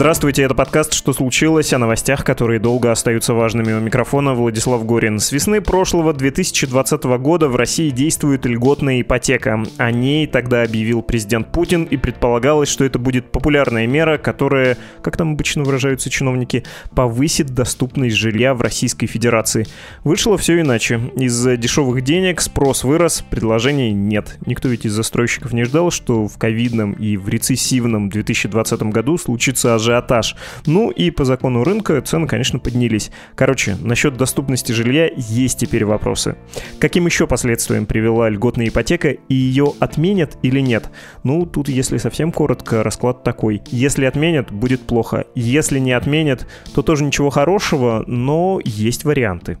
Здравствуйте, это подкаст «Что случилось?» о новостях, которые долго остаются важными у микрофона Владислав Горин. С весны прошлого 2020 года в России действует льготная ипотека. О ней тогда объявил президент Путин и предполагалось, что это будет популярная мера, которая, как там обычно выражаются чиновники, повысит доступность жилья в Российской Федерации. Вышло все иначе. Из-за дешевых денег спрос вырос, предложений нет. Никто ведь из застройщиков не ждал, что в ковидном и в рецессивном 2020 году случится ажиотаж ажиотаж. Ну и по закону рынка цены, конечно, поднялись. Короче, насчет доступности жилья есть теперь вопросы. Каким еще последствиям привела льготная ипотека и ее отменят или нет? Ну, тут, если совсем коротко, расклад такой. Если отменят, будет плохо. Если не отменят, то тоже ничего хорошего, но есть варианты.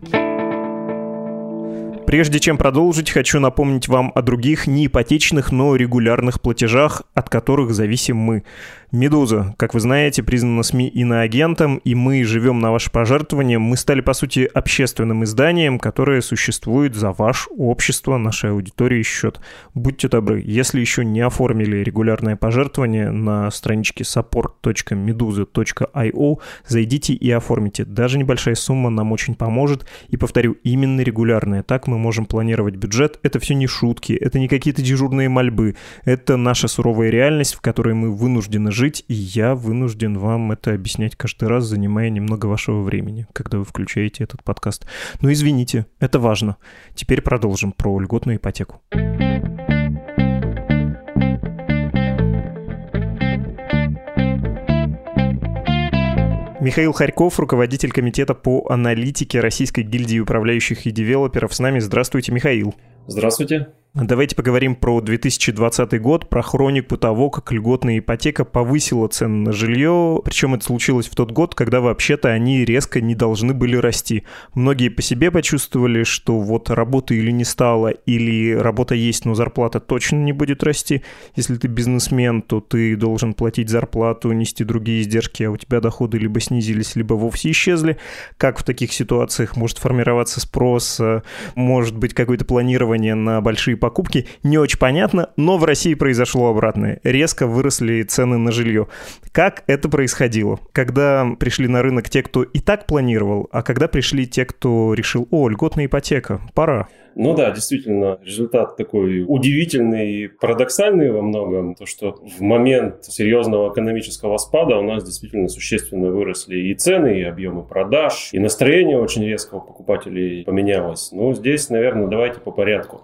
Прежде чем продолжить, хочу напомнить вам о других не ипотечных, но регулярных платежах, от которых зависим мы. «Медуза», как вы знаете, признана СМИ иноагентом, и мы живем на ваше пожертвование. Мы стали, по сути, общественным изданием, которое существует за ваш общество, нашей аудитории счет. Будьте добры, если еще не оформили регулярное пожертвование на страничке support.meduza.io, зайдите и оформите. Даже небольшая сумма нам очень поможет. И повторю, именно регулярная. Так мы можем планировать бюджет. Это все не шутки, это не какие-то дежурные мольбы. Это наша суровая реальность, в которой мы вынуждены жить жить, и я вынужден вам это объяснять каждый раз, занимая немного вашего времени, когда вы включаете этот подкаст. Но извините, это важно. Теперь продолжим про льготную ипотеку. Михаил Харьков, руководитель комитета по аналитике Российской гильдии управляющих и девелоперов. С нами. Здравствуйте, Михаил. Здравствуйте. Давайте поговорим про 2020 год, про хронику того, как льготная ипотека повысила цены на жилье. Причем это случилось в тот год, когда вообще-то они резко не должны были расти. Многие по себе почувствовали, что вот работы или не стало, или работа есть, но зарплата точно не будет расти. Если ты бизнесмен, то ты должен платить зарплату, нести другие издержки, а у тебя доходы либо снизились, либо вовсе исчезли. Как в таких ситуациях может формироваться спрос, может быть какое-то планирование на большие покупки, не очень понятно, но в России произошло обратное. Резко выросли цены на жилье. Как это происходило? Когда пришли на рынок те, кто и так планировал, а когда пришли те, кто решил, о, льготная ипотека, пора? Ну да, действительно, результат такой удивительный и парадоксальный во многом. То, что в момент серьезного экономического спада у нас действительно существенно выросли и цены, и объемы продаж, и настроение очень резко у покупателей поменялось. Ну, здесь, наверное, давайте по порядку.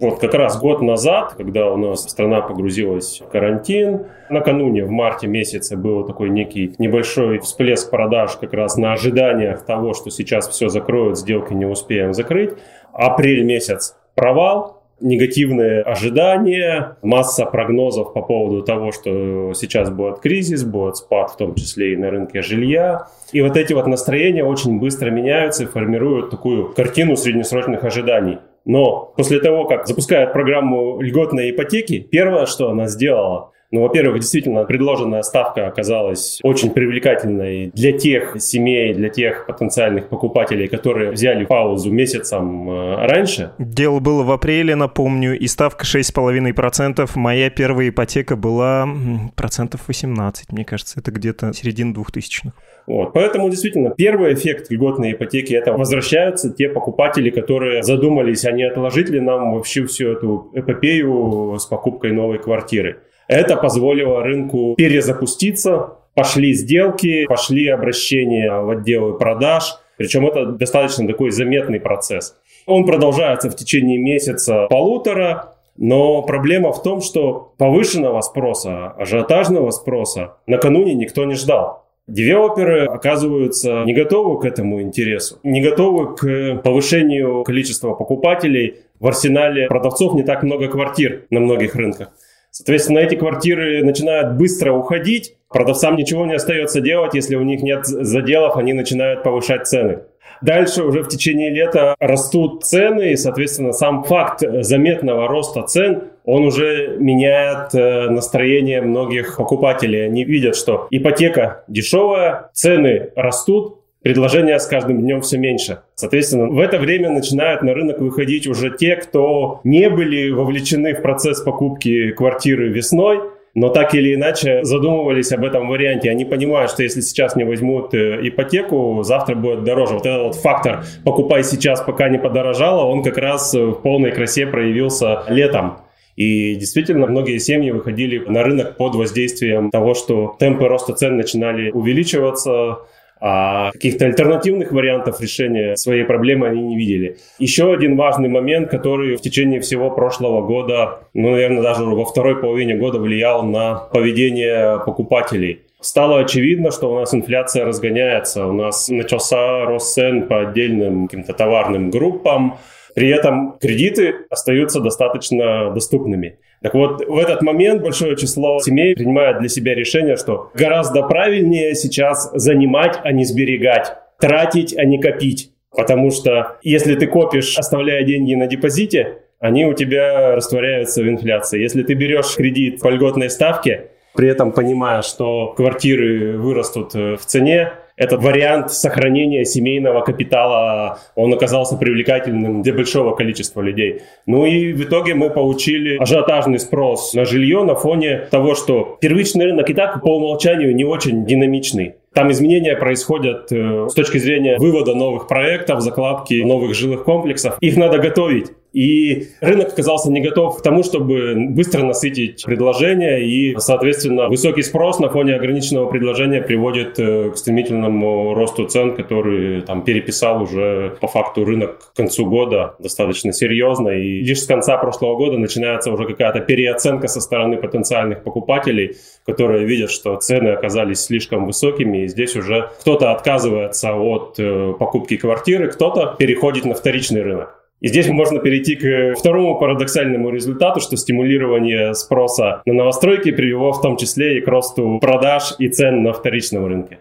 Вот как раз год назад, когда у нас страна погрузилась в карантин, накануне в марте месяце был такой некий небольшой всплеск продаж как раз на ожиданиях того, что сейчас все закроют, сделки не успеем закрыть. Апрель месяц провал, негативные ожидания, масса прогнозов по поводу того, что сейчас будет кризис, будет спад, в том числе и на рынке жилья. И вот эти вот настроения очень быстро меняются и формируют такую картину среднесрочных ожиданий. Но после того, как запускают программу льготной ипотеки, первое, что она сделала, ну, во-первых, действительно, предложенная ставка оказалась очень привлекательной для тех семей, для тех потенциальных покупателей, которые взяли паузу месяцем э, раньше. Дело было в апреле, напомню, и ставка 6,5%. Моя первая ипотека была процентов 18, мне кажется, это где-то середина двухтысячных. Вот. Поэтому действительно первый эффект льготной ипотеки это возвращаются те покупатели, которые задумались, а не отложить ли нам вообще всю эту эпопею с покупкой новой квартиры. Это позволило рынку перезапуститься, пошли сделки, пошли обращения в отделы продаж, причем это достаточно такой заметный процесс. Он продолжается в течение месяца полутора, но проблема в том, что повышенного спроса, ажиотажного спроса накануне никто не ждал. Девелоперы оказываются не готовы к этому интересу, не готовы к повышению количества покупателей. В арсенале продавцов не так много квартир на многих рынках. Соответственно, эти квартиры начинают быстро уходить, продавцам ничего не остается делать, если у них нет заделов, они начинают повышать цены. Дальше уже в течение лета растут цены, и, соответственно, сам факт заметного роста цен, он уже меняет э, настроение многих покупателей. Они видят, что ипотека дешевая, цены растут, предложения с каждым днем все меньше. Соответственно, в это время начинают на рынок выходить уже те, кто не были вовлечены в процесс покупки квартиры весной, но так или иначе задумывались об этом варианте. Они понимают, что если сейчас не возьмут э, ипотеку, завтра будет дороже. Вот этот вот фактор «покупай сейчас, пока не подорожало», он как раз в полной красе проявился летом. И действительно, многие семьи выходили на рынок под воздействием того, что темпы роста цен начинали увеличиваться, а каких-то альтернативных вариантов решения своей проблемы они не видели. Еще один важный момент, который в течение всего прошлого года, ну, наверное, даже во второй половине года влиял на поведение покупателей. Стало очевидно, что у нас инфляция разгоняется, у нас начался рост цен по отдельным каким-то товарным группам, при этом кредиты остаются достаточно доступными. Так вот, в этот момент большое число семей принимает для себя решение, что гораздо правильнее сейчас занимать, а не сберегать, тратить, а не копить. Потому что если ты копишь, оставляя деньги на депозите, они у тебя растворяются в инфляции. Если ты берешь кредит по льготной ставке, при этом понимая, что квартиры вырастут э, в цене, этот вариант сохранения семейного капитала, он оказался привлекательным для большого количества людей. Ну и в итоге мы получили ажиотажный спрос на жилье на фоне того, что первичный рынок и так по умолчанию не очень динамичный. Там изменения происходят э, с точки зрения вывода новых проектов, закладки новых жилых комплексов. Их надо готовить. И рынок оказался не готов к тому, чтобы быстро насытить предложение, и, соответственно, высокий спрос на фоне ограниченного предложения приводит э, к стремительному росту цен, который там переписал уже по факту рынок к концу года достаточно серьезно. И лишь с конца прошлого года начинается уже какая-то переоценка со стороны потенциальных покупателей, которые видят, что цены оказались слишком высокими, и здесь уже кто-то отказывается от э, покупки квартиры, кто-то переходит на вторичный рынок. И здесь можно перейти к второму парадоксальному результату, что стимулирование спроса на новостройки привело в том числе и к росту продаж и цен на вторичном рынке.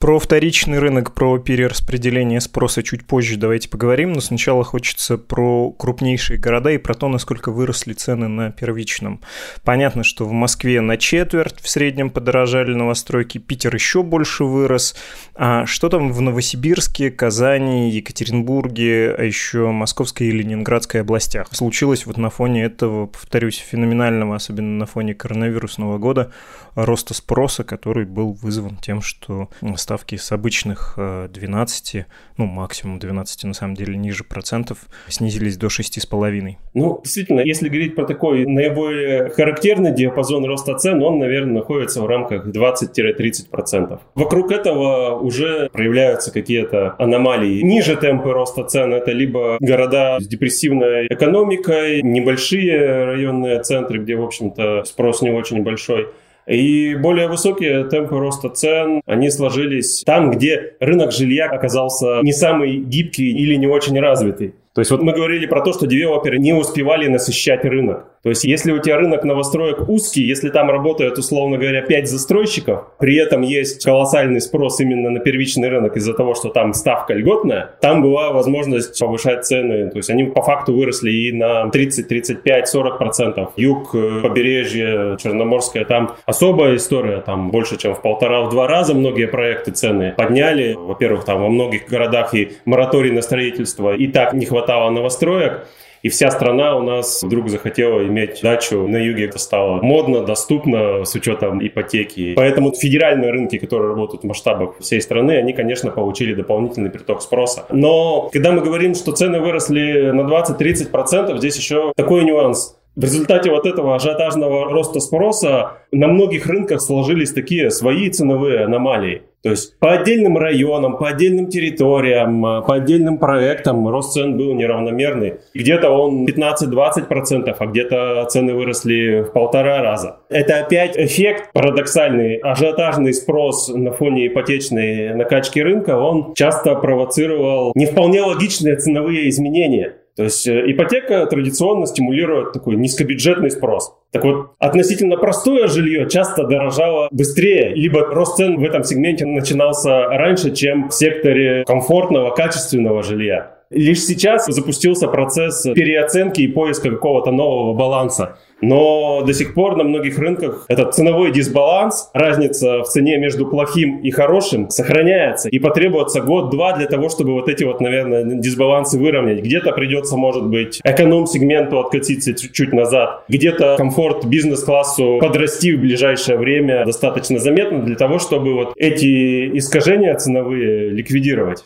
Про вторичный рынок, про перераспределение спроса чуть позже давайте поговорим, но сначала хочется про крупнейшие города и про то, насколько выросли цены на первичном. Понятно, что в Москве на четверть в среднем подорожали новостройки, Питер еще больше вырос. А что там в Новосибирске, Казани, Екатеринбурге, а еще Московской и Ленинградской областях? Случилось вот на фоне этого, повторюсь, феноменального, особенно на фоне коронавирусного года, роста спроса, который был вызван тем, что ставки с обычных 12, э, ну, максимум 12, на самом деле, ниже процентов, снизились до 6,5. Ну, действительно, если говорить про такой наиболее характерный диапазон роста цен, он, наверное, находится в рамках 20-30%. Вокруг этого уже проявляются какие-то аномалии. Ниже темпы роста цен это либо города с депрессивной экономикой, небольшие районные центры, где, в общем-то, спрос не очень большой, и более высокие темпы роста цен, они сложились там, где рынок жилья оказался не самый гибкий или не очень развитый. То есть вот мы говорили про то, что девелоперы не успевали насыщать рынок. То есть если у тебя рынок новостроек узкий, если там работают, условно говоря, 5 застройщиков, при этом есть колоссальный спрос именно на первичный рынок из-за того, что там ставка льготная, там была возможность повышать цены. То есть они по факту выросли и на 30, 35, 40 процентов. Юг, э, побережье, Черноморское, там особая история, там больше, чем в полтора-два раза многие проекты цены подняли. Во-первых, там во многих городах и мораторий на строительство, и так не хватало новостроек. И вся страна у нас вдруг захотела иметь дачу на юге. Это стало модно, доступно с учетом ипотеки. Поэтому федеральные рынки, которые работают в масштабах всей страны, они, конечно, получили дополнительный приток спроса. Но когда мы говорим, что цены выросли на 20-30%, здесь еще такой нюанс. В результате вот этого ажиотажного роста спроса на многих рынках сложились такие свои ценовые аномалии. То есть по отдельным районам, по отдельным территориям, а, по отдельным проектам рост цен был неравномерный. Где-то он 15-20%, а где-то цены выросли в полтора раза. Это опять эффект парадоксальный. Ажиотажный спрос на фоне ипотечной накачки рынка, он часто провоцировал не вполне логичные ценовые изменения. То есть э, ипотека традиционно стимулирует такой низкобюджетный спрос. Так вот, относительно простое жилье часто дорожало быстрее, либо рост цен в этом сегменте начинался раньше, чем в секторе комфортного, качественного жилья. Лишь сейчас запустился процесс переоценки и поиска какого-то нового баланса. Но до сих пор на многих рынках этот ценовой дисбаланс, разница в цене между плохим и хорошим сохраняется. И потребуется год-два для того, чтобы вот эти вот, наверное, дисбалансы выровнять. Где-то придется, может быть, эконом-сегменту откатиться чуть-чуть назад. Где-то комфорт бизнес-классу подрасти в ближайшее время достаточно заметно для того, чтобы вот эти искажения ценовые ликвидировать.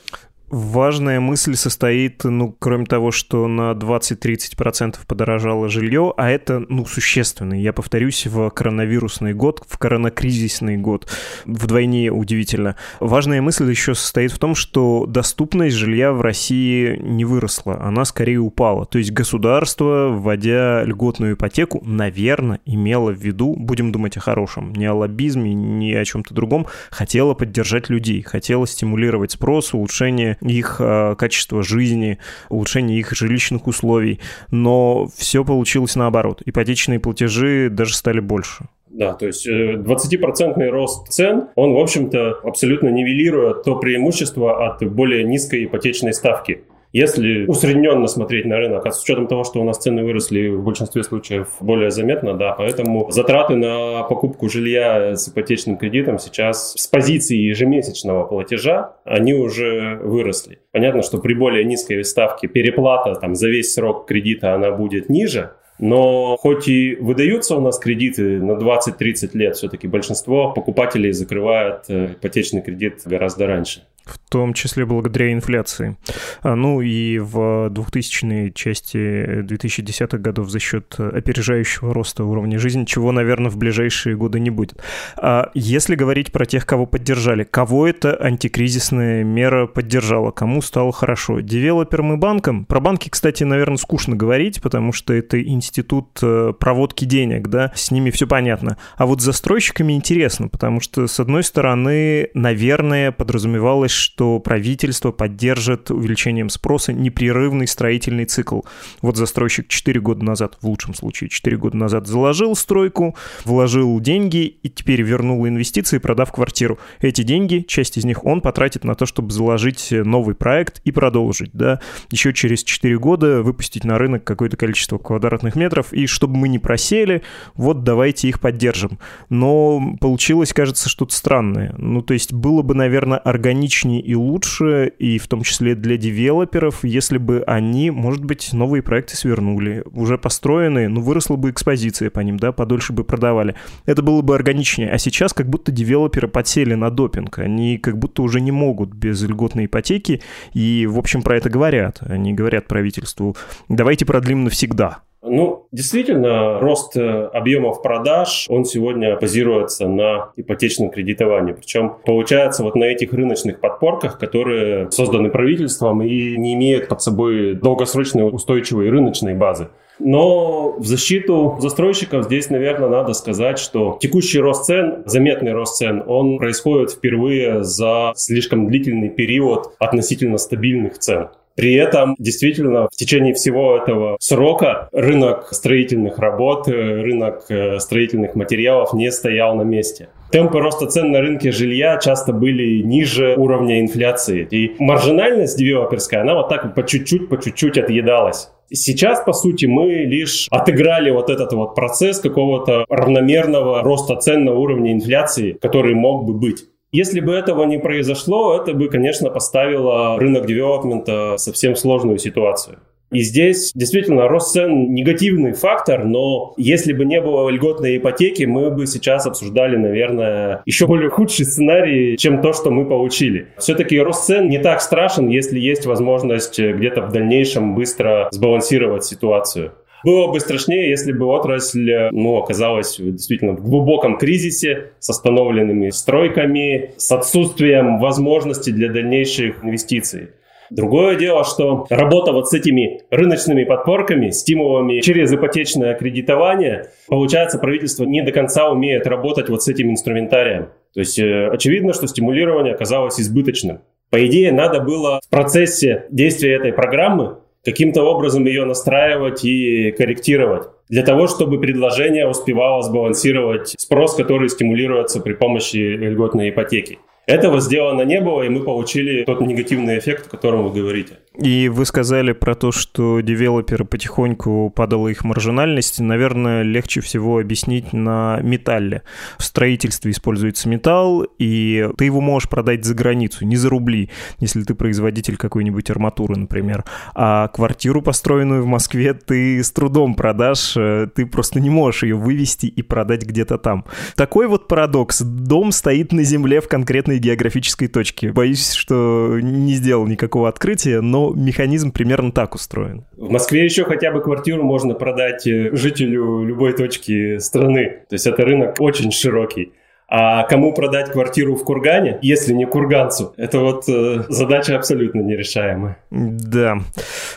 Важная мысль состоит, ну, кроме того, что на 20-30% подорожало жилье, а это, ну, существенно. Я повторюсь, в коронавирусный год, в коронакризисный год вдвойне удивительно. Важная мысль еще состоит в том, что доступность жилья в России не выросла, она скорее упала. То есть государство, вводя льготную ипотеку, наверное, имело в виду, будем думать о хорошем, не о лоббизме, не о чем-то другом, хотело поддержать людей, хотело стимулировать спрос, улучшение их э, качество жизни, улучшение их жилищных условий. Но все получилось наоборот. Ипотечные платежи даже стали больше. Да, то есть 20% э, рост цен, он, в общем-то, абсолютно нивелирует то преимущество от более низкой ипотечной ставки. Если усредненно смотреть на рынок, а с учетом того, что у нас цены выросли в большинстве случаев более заметно, да, поэтому затраты на покупку жилья с ипотечным кредитом сейчас с позиции ежемесячного платежа, они уже выросли. Понятно, что при более низкой ставке переплата там, за весь срок кредита она будет ниже, но хоть и выдаются у нас кредиты на 20-30 лет, все-таки большинство покупателей закрывает э, ипотечный кредит гораздо раньше в том числе благодаря инфляции. А, ну и в 2000-е части 2010-х годов за счет опережающего роста уровня жизни, чего, наверное, в ближайшие годы не будет. А если говорить про тех, кого поддержали, кого эта антикризисная мера поддержала, кому стало хорошо? Девелоперам и банкам? Про банки, кстати, наверное, скучно говорить, потому что это институт э, проводки денег, да, с ними все понятно. А вот с застройщиками интересно, потому что, с одной стороны, наверное, подразумевалось, что правительство поддержит увеличением спроса непрерывный строительный цикл. Вот застройщик 4 года назад, в лучшем случае, 4 года назад заложил стройку, вложил деньги и теперь вернул инвестиции, продав квартиру. Эти деньги, часть из них он потратит на то, чтобы заложить новый проект и продолжить, да, еще через 4 года выпустить на рынок какое-то количество квадратных метров, и чтобы мы не просели, вот давайте их поддержим. Но получилось, кажется, что-то странное. Ну, то есть было бы, наверное, органичнее логичнее и лучше, и в том числе для девелоперов, если бы они, может быть, новые проекты свернули, уже построенные, ну, выросла бы экспозиция по ним, да, подольше бы продавали. Это было бы органичнее. А сейчас как будто девелоперы подсели на допинг. Они как будто уже не могут без льготной ипотеки, и, в общем, про это говорят. Они говорят правительству, давайте продлим навсегда. Ну, действительно, рост э, объемов продаж, он сегодня базируется на ипотечном кредитовании. Причем получается вот на этих рыночных подпорках, которые созданы правительством и не имеют под собой долгосрочной устойчивой рыночной базы. Но в защиту застройщиков здесь, наверное, надо сказать, что текущий рост цен, заметный рост цен, он происходит впервые за слишком длительный период относительно стабильных цен. При этом действительно в течение всего этого срока рынок строительных работ, э, рынок э, строительных материалов не стоял на месте. Темпы роста цен на рынке жилья часто были ниже уровня инфляции. И маржинальность девелоперская, она вот так по чуть-чуть, по чуть-чуть отъедалась. Сейчас, по сути, мы лишь отыграли вот этот вот процесс какого-то равномерного роста цен на уровне инфляции, который мог бы быть. Если бы этого не произошло, это бы, конечно, поставило рынок девелопмента в совсем сложную ситуацию. И здесь действительно рост цен негативный фактор, но если бы не было льготной ипотеки, мы бы сейчас обсуждали, наверное, еще более худший сценарий, чем то, что мы получили. Все-таки рост цен не так страшен, если есть возможность где-то в дальнейшем быстро сбалансировать ситуацию. Было бы страшнее, если бы отрасль ну, оказалась действительно в глубоком кризисе с остановленными стройками, с отсутствием возможности для дальнейших инвестиций. Другое дело, что работа вот с этими рыночными подпорками, стимулами через ипотечное кредитование, получается, правительство не до конца умеет работать вот с этим инструментарием. То есть э, очевидно, что стимулирование оказалось избыточным. По идее, надо было в процессе действия этой программы каким-то образом ее настраивать и корректировать для того, чтобы предложение успевало сбалансировать спрос, который стимулируется при помощи льготной ипотеки. Этого сделано не было, и мы получили тот негативный эффект, о котором вы говорите. И вы сказали про то, что девелоперы потихоньку падала их маржинальность. Наверное, легче всего объяснить на металле. В строительстве используется металл, и ты его можешь продать за границу, не за рубли, если ты производитель какой-нибудь арматуры, например. А квартиру, построенную в Москве, ты с трудом продашь, э, ты просто не можешь ее вывести и продать где-то там. Такой вот парадокс. Дом стоит на земле в конкретной географической точке. Боюсь, что не сделал никакого открытия, но механизм примерно так устроен. В Москве еще хотя бы квартиру можно продать э, жителю любой точки страны. То есть это рынок очень широкий. А кому продать квартиру в Кургане, если не курганцу? Это вот э, задача абсолютно нерешаемая. Да.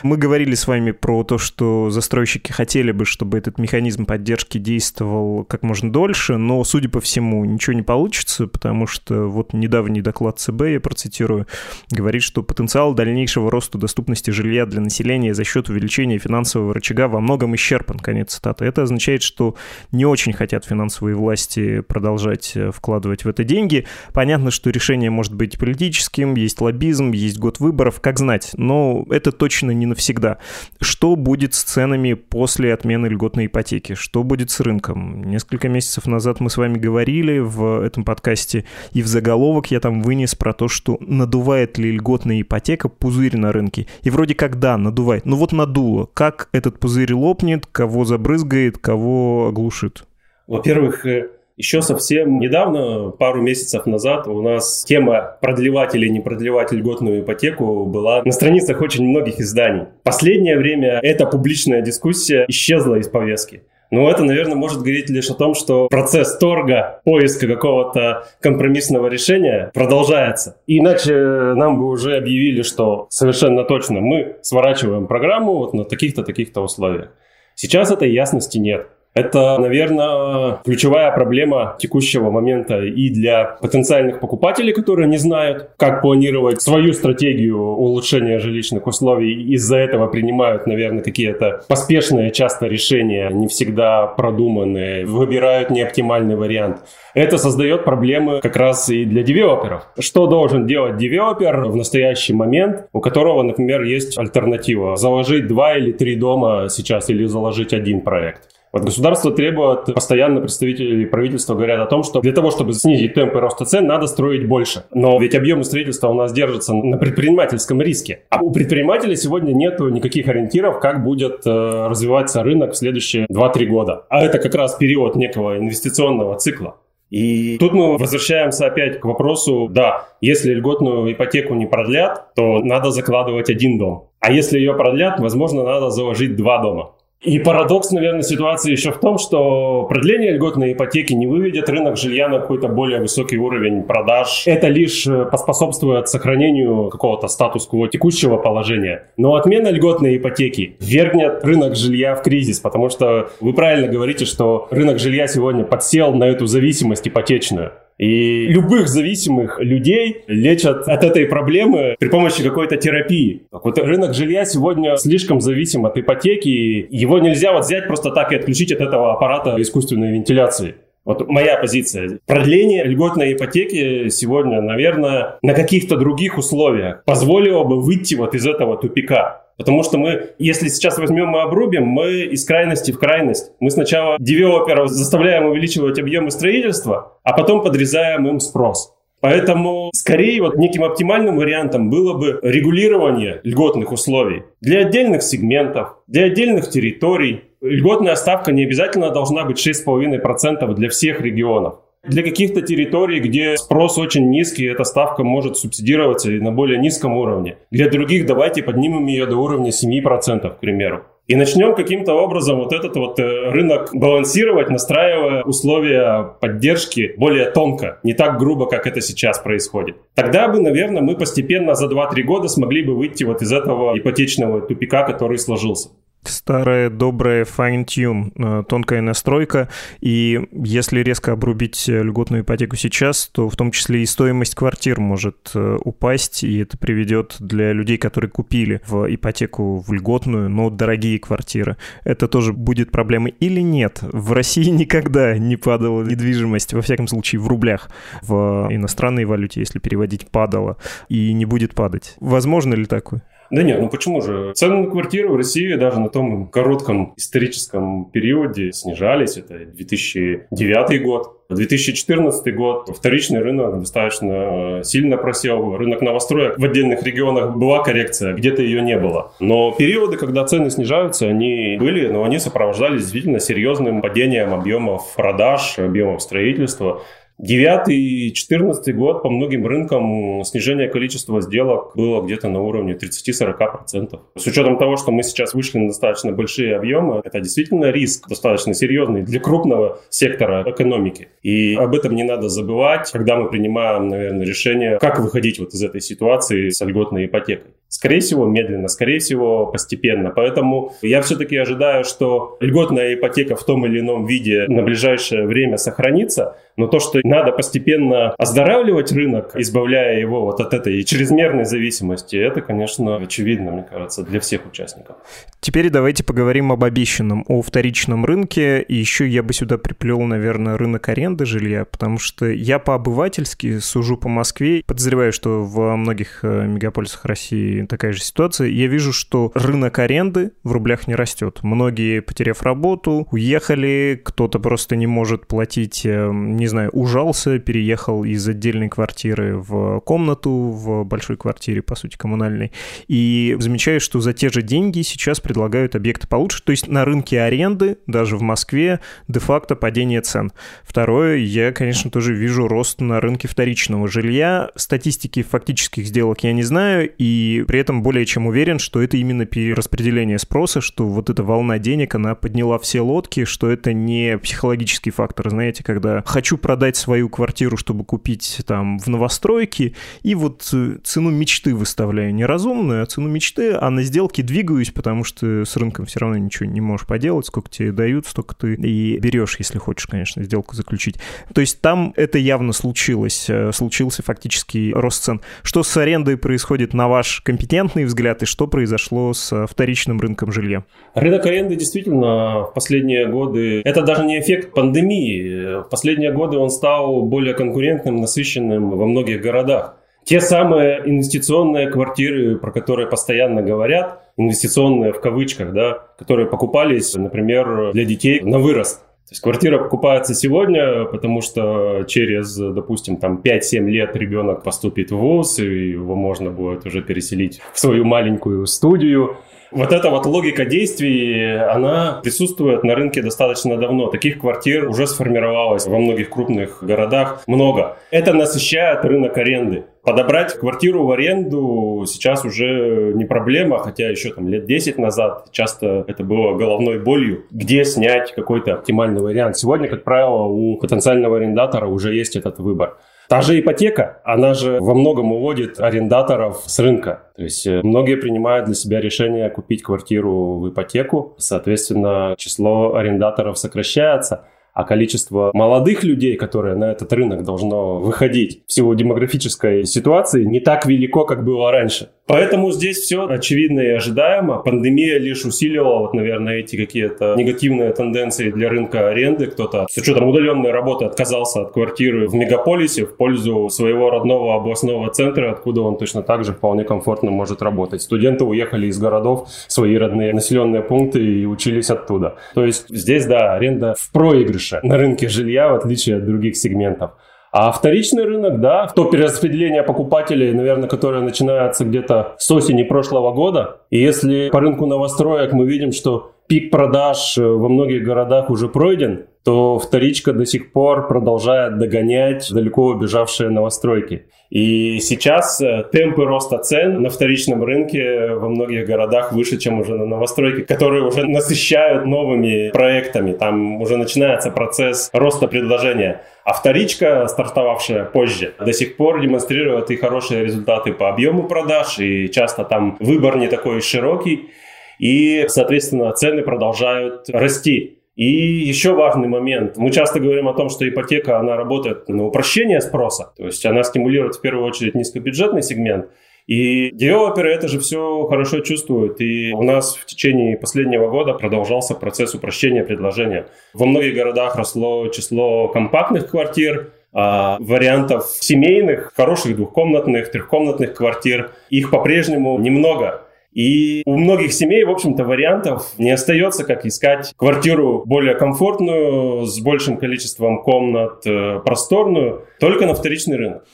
Мы говорили с вами про то, что застройщики хотели бы, чтобы этот механизм поддержки действовал как можно дольше, но, судя по всему, ничего не получится, потому что вот недавний доклад ЦБ, я процитирую, говорит, что потенциал дальнейшего роста доступности жилья для населения за счет увеличения финансового рычага во многом исчерпан. Конец цитаты. Это означает, что не очень хотят финансовые власти продолжать вкладывать в это деньги. Понятно, что решение может быть политическим, есть лоббизм, есть год выборов, как знать, но это точно не навсегда. Что будет с ценами после отмены льготной ипотеки? Что будет с рынком? Несколько месяцев назад мы с вами говорили в этом подкасте, и в заголовок я там вынес про то, что надувает ли льготная ипотека пузырь на рынке. И вроде как да, надувает. Ну вот надуло. Как этот пузырь лопнет, кого забрызгает, кого оглушит? Во-первых, э, еще совсем недавно, пару месяцев назад, у нас тема продлевать или не продлевать льготную ипотеку была на страницах очень многих изданий. Последнее время эта публичная дискуссия исчезла из повестки. Но это, наверное, может говорить лишь о том, что процесс торга, поиска какого-то компромиссного решения продолжается. Иначе нам бы уже объявили, что совершенно точно мы сворачиваем программу вот на таких-то, таких-то условиях. Сейчас этой ясности нет. Это, наверное, ключевая проблема текущего момента и для потенциальных покупателей, которые не знают, как планировать свою стратегию улучшения жилищных условий. Из-за этого принимают, наверное, какие-то поспешные часто решения, не всегда продуманные, выбирают неоптимальный вариант. Это создает проблемы как раз и для девелоперов. Что должен делать девелопер в настоящий момент, у которого, например, есть альтернатива? Заложить два или три дома сейчас или заложить один проект? Вот государство требует, постоянно представители правительства говорят о том, что для того, чтобы снизить темпы роста цен, надо строить больше. Но ведь объемы строительства у нас держатся на предпринимательском риске. А у предпринимателя сегодня нет никаких ориентиров, как будет э, развиваться рынок в следующие 2-3 года. А это как раз период некого инвестиционного цикла. И тут мы возвращаемся опять к вопросу, да, если льготную ипотеку не продлят, то надо закладывать один дом. А если ее продлят, возможно, надо заложить два дома. И парадокс, наверное, ситуации еще в том, что продление льготной ипотеки не выведет рынок жилья на какой-то более высокий уровень продаж. Это лишь э, поспособствует сохранению какого-то статус-кво текущего положения. Но отмена льготной ипотеки вергнет рынок жилья в кризис, потому что вы правильно говорите, что рынок жилья сегодня подсел на эту зависимость ипотечную. И любых зависимых людей лечат от этой проблемы при помощи какой-то терапии. Вот рынок жилья сегодня слишком зависим от ипотеки. Его нельзя вот взять просто так и отключить от этого аппарата искусственной вентиляции. Вот моя позиция. Продление льготной ипотеки сегодня, наверное, на каких-то других условиях позволило бы выйти вот из этого тупика. Потому что мы, если сейчас возьмем и обрубим, мы из крайности в крайность. Мы сначала девелоперов заставляем увеличивать объемы строительства, а потом подрезаем им спрос. Поэтому, скорее, вот неким оптимальным вариантом было бы регулирование льготных условий для отдельных сегментов, для отдельных территорий. Льготная ставка не обязательно должна быть 6,5% для всех регионов. Для каких-то территорий, где спрос очень низкий, эта ставка может субсидироваться на более низком уровне. Для других давайте поднимем ее до уровня 7%, к примеру. И начнем каким-то образом вот этот вот э, рынок балансировать, настраивая условия поддержки более тонко, не так грубо, как это сейчас происходит. Тогда бы, наверное, мы постепенно за 2-3 года смогли бы выйти вот из этого ипотечного тупика, который сложился. Старая добрая fine-tune, э, тонкая настройка, и если резко обрубить льготную ипотеку сейчас, то в том числе и стоимость квартир может э, упасть, и это приведет для людей, которые купили в ипотеку в льготную, но дорогие квартиры. Это тоже будет проблемой или нет? В России никогда не падала недвижимость, во всяком случае в рублях. В иностранной валюте, если переводить, падала и не будет падать. Возможно ли такое? Да нет, ну почему же? Цены на квартиры в России даже на том коротком историческом периоде снижались. Это 2009 год. 2014 год вторичный рынок достаточно э, сильно просел. Рынок новостроек в отдельных регионах была коррекция, где-то ее не было. Но периоды, когда цены снижаются, они были, но они сопровождались действительно серьезным падением объемов продаж, объемов строительства. Девятый четырнадцатый год по многим рынкам снижение количества сделок было где-то на уровне 30-40%. С учетом того, что мы сейчас вышли на достаточно большие объемы, это действительно риск достаточно серьезный для крупного сектора экономики. И об этом не надо забывать, когда мы принимаем, наверное, решение, как выходить вот из этой ситуации с льготной ипотекой. Скорее всего, медленно, скорее всего, постепенно. Поэтому я все-таки ожидаю, что льготная ипотека в том или ином виде на ближайшее время сохранится, но то, что надо постепенно оздоравливать рынок, избавляя его вот от этой чрезмерной зависимости, это, конечно, очевидно, мне кажется, для всех участников. Теперь давайте поговорим об обещанном, о вторичном рынке. И еще я бы сюда приплел, наверное, рынок аренды жилья, потому что я по-обывательски сужу по Москве. Подозреваю, что во многих э, мегаполисах России такая же ситуация. Я вижу, что рынок аренды в рублях не растет. Многие, потеряв работу, уехали, кто-то просто не может платить, э, не знаю, ужался, переехал из отдельной квартиры в комнату, в большой квартире, по сути, коммунальной. И замечаю, что за те же деньги сейчас предлагают объекты получше. То есть на рынке аренды, даже в Москве, де-факто падение цен. Второе, я, конечно, тоже вижу рост на рынке вторичного жилья. Статистики фактических сделок я не знаю, и при этом более чем уверен, что это именно перераспределение спроса, что вот эта волна денег, она подняла все лодки, что это не психологический фактор, знаете, когда хочу продать свою квартиру, чтобы купить там в новостройке, и вот э, цену мечты выставляю неразумную, а цену мечты, а на сделке двигаюсь, потому что с рынком все равно ничего не можешь поделать, сколько тебе дают, столько ты и берешь, если хочешь, конечно, сделку заключить. То есть там это явно случилось, э, случился фактически рост цен. Что с арендой происходит на ваш компетентный взгляд, и что произошло с вторичным рынком жилья? Рынок аренды действительно в последние годы, это даже не эффект пандемии, в последние годы он стал более конкурентным, насыщенным во многих городах. Те самые инвестиционные квартиры, про которые постоянно говорят, инвестиционные в кавычках, да, которые покупались, например, для детей на вырост. То есть квартира покупается сегодня, потому что через, допустим, там 5-7 лет ребенок поступит в ВУЗ, и его можно будет уже переселить в свою маленькую студию. Вот эта вот логика действий, она присутствует на рынке достаточно давно. Таких квартир уже сформировалось во многих крупных городах много. Это насыщает рынок аренды. Подобрать квартиру в аренду сейчас уже не проблема, хотя еще там лет 10 назад часто это было головной болью, где снять какой-то оптимальный вариант. Сегодня, как правило, у потенциального арендатора уже есть этот выбор. Та же ипотека, она же во многом уводит арендаторов с рынка. То есть э, многие принимают для себя решение купить квартиру в ипотеку, соответственно, число арендаторов сокращается а количество молодых людей, которые на этот рынок должно выходить в силу демографической ситуации, не так велико, как было раньше. Поэтому здесь все очевидно и ожидаемо. Пандемия лишь усилила, вот, наверное, эти какие-то негативные тенденции для рынка аренды. Кто-то с учетом удаленной работы отказался от квартиры в мегаполисе в пользу своего родного областного центра, откуда он точно так же вполне комфортно может работать. Студенты уехали из городов свои родные населенные пункты и учились оттуда. То есть здесь, да, аренда в проигрыше на рынке жилья, в отличие от других сегментов. А вторичный рынок, да, то перераспределение покупателей, наверное, которое начинается где-то с осени прошлого года. И если по рынку новостроек мы видим, что пик продаж э, во многих городах уже пройден, то вторичка до сих пор продолжает догонять далеко убежавшие новостройки. И сейчас э, темпы роста цен на вторичном рынке во многих городах выше, чем уже на новостройке, которые уже насыщают новыми проектами. Там уже начинается процесс роста предложения. А вторичка, стартовавшая позже, до сих пор демонстрирует и хорошие результаты по объему продаж, и часто там выбор не такой широкий. и, соответственно, цены продолжают расти. И еще важный момент. Мы часто говорим о том, что ипотека, она работает на упрощение спроса, то есть она стимулирует в первую очередь низкобюджетный сегмент, и девелоперы это же все хорошо чувствуют. И у нас в течение последнего года продолжался процесс упрощения предложения. Во многих городах росло число компактных квартир, а вариантов семейных, хороших двухкомнатных, трехкомнатных квартир, их по-прежнему немного. И у многих семей, в общем-то, вариантов не остается, как искать квартиру более комфортную, с большим количеством комнат, э, просторную, только на вторичный рынок.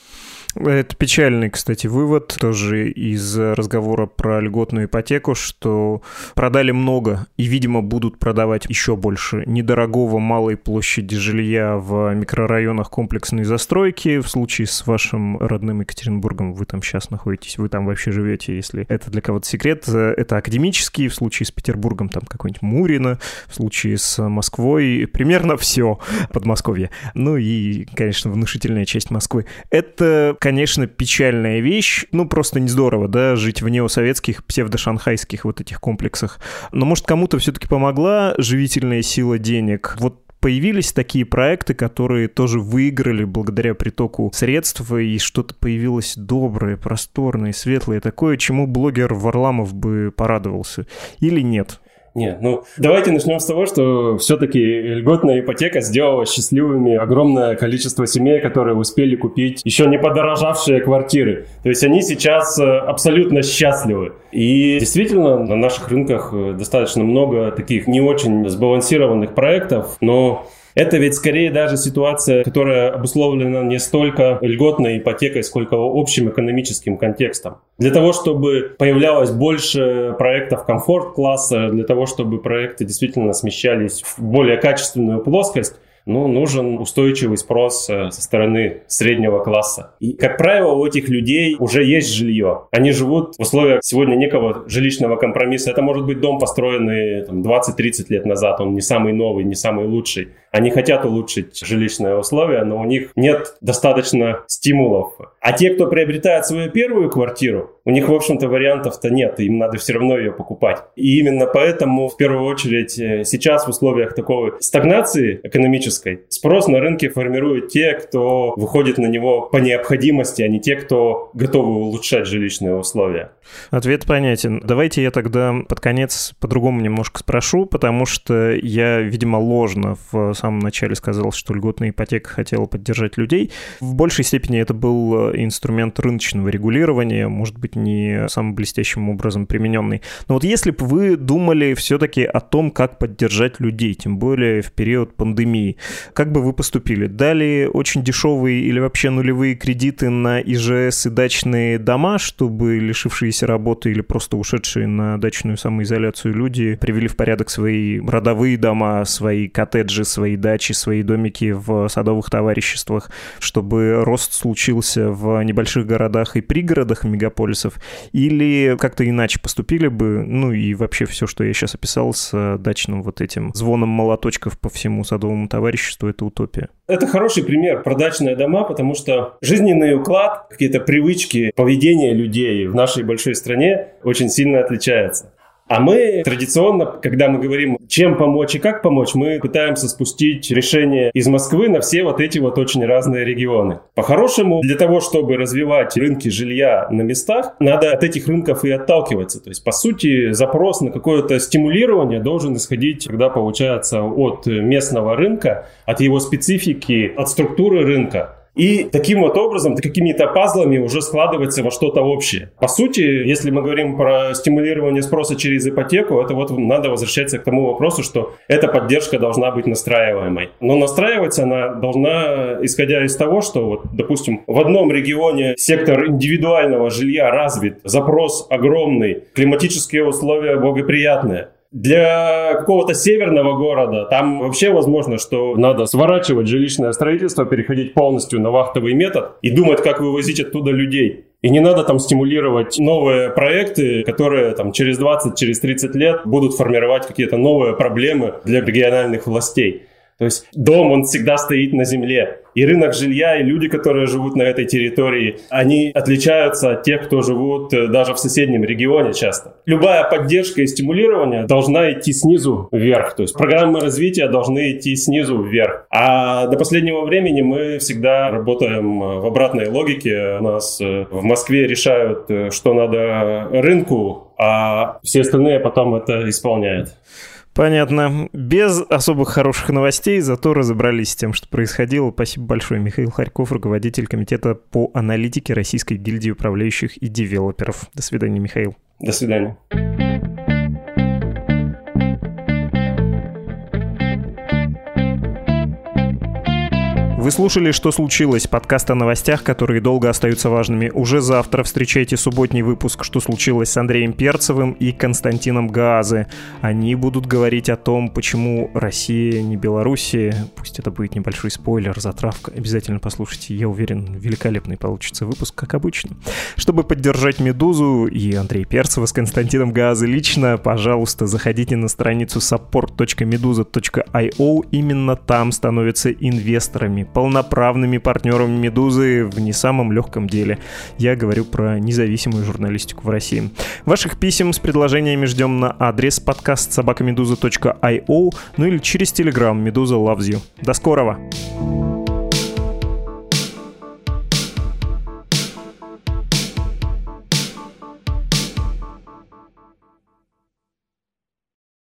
Это печальный, кстати, вывод тоже из разговора про льготную ипотеку, что продали много и, видимо, будут продавать еще больше недорогого малой площади жилья в микрорайонах комплексной застройки. В случае с вашим родным Екатеринбургом вы там сейчас находитесь, вы там вообще живете, если это для кого-то секрет. Это академический, в случае с Петербургом там какой-нибудь Мурино, в случае с Москвой примерно все Подмосковье. Ну и, конечно, внушительная часть Москвы. Это конечно, печальная вещь. Ну, просто не здорово, да, жить в неосоветских псевдошанхайских вот этих комплексах. Но, может, кому-то все-таки помогла живительная сила денег? Вот появились такие проекты, которые тоже выиграли благодаря притоку средств, и что-то появилось доброе, просторное, светлое, такое, чему блогер Варламов бы порадовался. Или нет? Нет, ну давайте начнем с того, что все-таки льготная ипотека сделала счастливыми огромное количество семей, которые успели купить еще не подорожавшие квартиры. То есть они сейчас э, абсолютно счастливы. И действительно на наших рынках э, достаточно много таких не очень сбалансированных проектов, но это ведь скорее даже ситуация, которая обусловлена не столько льготной ипотекой, сколько общим экономическим контекстом. Для того, чтобы появлялось больше проектов комфорт-класса, для того, чтобы проекты действительно смещались в более качественную плоскость, ну, нужен устойчивый спрос э, со стороны среднего класса. И, как правило, у этих людей уже есть жилье. Они живут в условиях сегодня некого жилищного компромисса. Это может быть дом, построенный 20-30 лет назад. Он не самый новый, не самый лучший. Они хотят улучшить жилищные условия, но у них нет достаточно стимулов. А те, кто приобретает свою первую квартиру, у них, в общем-то, вариантов-то нет, им надо все равно ее покупать. И именно поэтому, в первую очередь, э, сейчас в условиях такой стагнации экономической спрос на рынке формируют те, кто выходит на него по необходимости, а не те, кто готовы улучшать жилищные условия. Ответ понятен. Давайте я тогда под конец по-другому немножко спрошу, потому что я, видимо, ложно в самом начале сказал, что льготная ипотека хотела поддержать людей. В большей степени это был инструмент рыночного регулирования, может быть, не самым блестящим образом примененный. Но вот если бы вы думали все-таки о том, как поддержать людей, тем более в период пандемии, как бы вы поступили? Дали очень дешевые или вообще нулевые кредиты на ИЖС и дачные дома, чтобы лишившиеся работы или просто ушедшие на дачную самоизоляцию люди привели в порядок свои родовые дома, свои коттеджи, свои дачи, свои домики в садовых товариществах, чтобы рост случился в небольших городах и пригородах мегаполисов, или как-то иначе поступили бы, ну и вообще все, что я сейчас описал с дачным вот этим звоном молоточков по всему садовому товариществу, это утопия. Это хороший пример про дачные дома, потому что жизненный уклад, какие-то привычки, поведение людей в нашей большой стране очень сильно отличается. А мы традиционно, когда мы говорим, чем помочь и как помочь, мы пытаемся спустить решение из Москвы на все вот эти вот очень разные регионы. По-хорошему, для того, чтобы развивать рынки жилья на местах, надо от этих рынков и отталкиваться. То есть, по сути, запрос на какое-то стимулирование должен исходить, когда получается от местного рынка, от его специфики, от структуры рынка. И таким вот образом, какими-то пазлами уже складывается во что-то общее. По сути, если мы говорим про стимулирование спроса через ипотеку, это вот надо возвращаться к тому вопросу, что эта поддержка должна быть настраиваемой. Но настраиваться она должна, исходя из того, что, вот, допустим, в одном регионе сектор индивидуального жилья развит, запрос огромный, климатические условия благоприятные. Для какого-то северного города там вообще возможно, что надо сворачивать жилищное строительство, переходить полностью на вахтовый метод и думать, как вывозить оттуда людей. И не надо там стимулировать новые проекты, которые там через 20, через 30 лет будут формировать какие-то новые проблемы для региональных властей. То есть дом, он всегда стоит на земле. И рынок жилья, и люди, которые живут на этой территории, они отличаются от тех, кто живут э, даже в соседнем регионе часто. Любая поддержка и стимулирование должна идти снизу вверх. То есть программы развития должны идти снизу вверх. А до последнего времени мы всегда работаем э, в обратной логике. У нас э, в Москве решают, что надо рынку, а все остальные потом это исполняют. Понятно. Без особых хороших новостей, зато разобрались с тем, что происходило. Спасибо большое. Михаил Харьков, руководитель комитета по аналитике Российской гильдии управляющих и девелоперов. До свидания, Михаил. До свидания. Вы слушали «Что случилось?» подкаст о новостях, которые долго остаются важными. Уже завтра встречайте субботний выпуск «Что случилось?» с Андреем Перцевым и Константином Газы. Они будут говорить о том, почему Россия не Белоруссия. Пусть это будет небольшой спойлер, затравка. Обязательно послушайте. Я уверен, великолепный получится выпуск, как обычно. Чтобы поддержать «Медузу» и Андрея Перцева с Константином Газы лично, пожалуйста, заходите на страницу support.meduza.io. Именно там становятся инвесторами полноправными партнерами «Медузы» в не самом легком деле. Я говорю про независимую журналистику в России. Ваших писем с предложениями ждем на адрес подкаст собакамедуза.io, ну или через телеграм «Медуза loves you». До скорого! thank you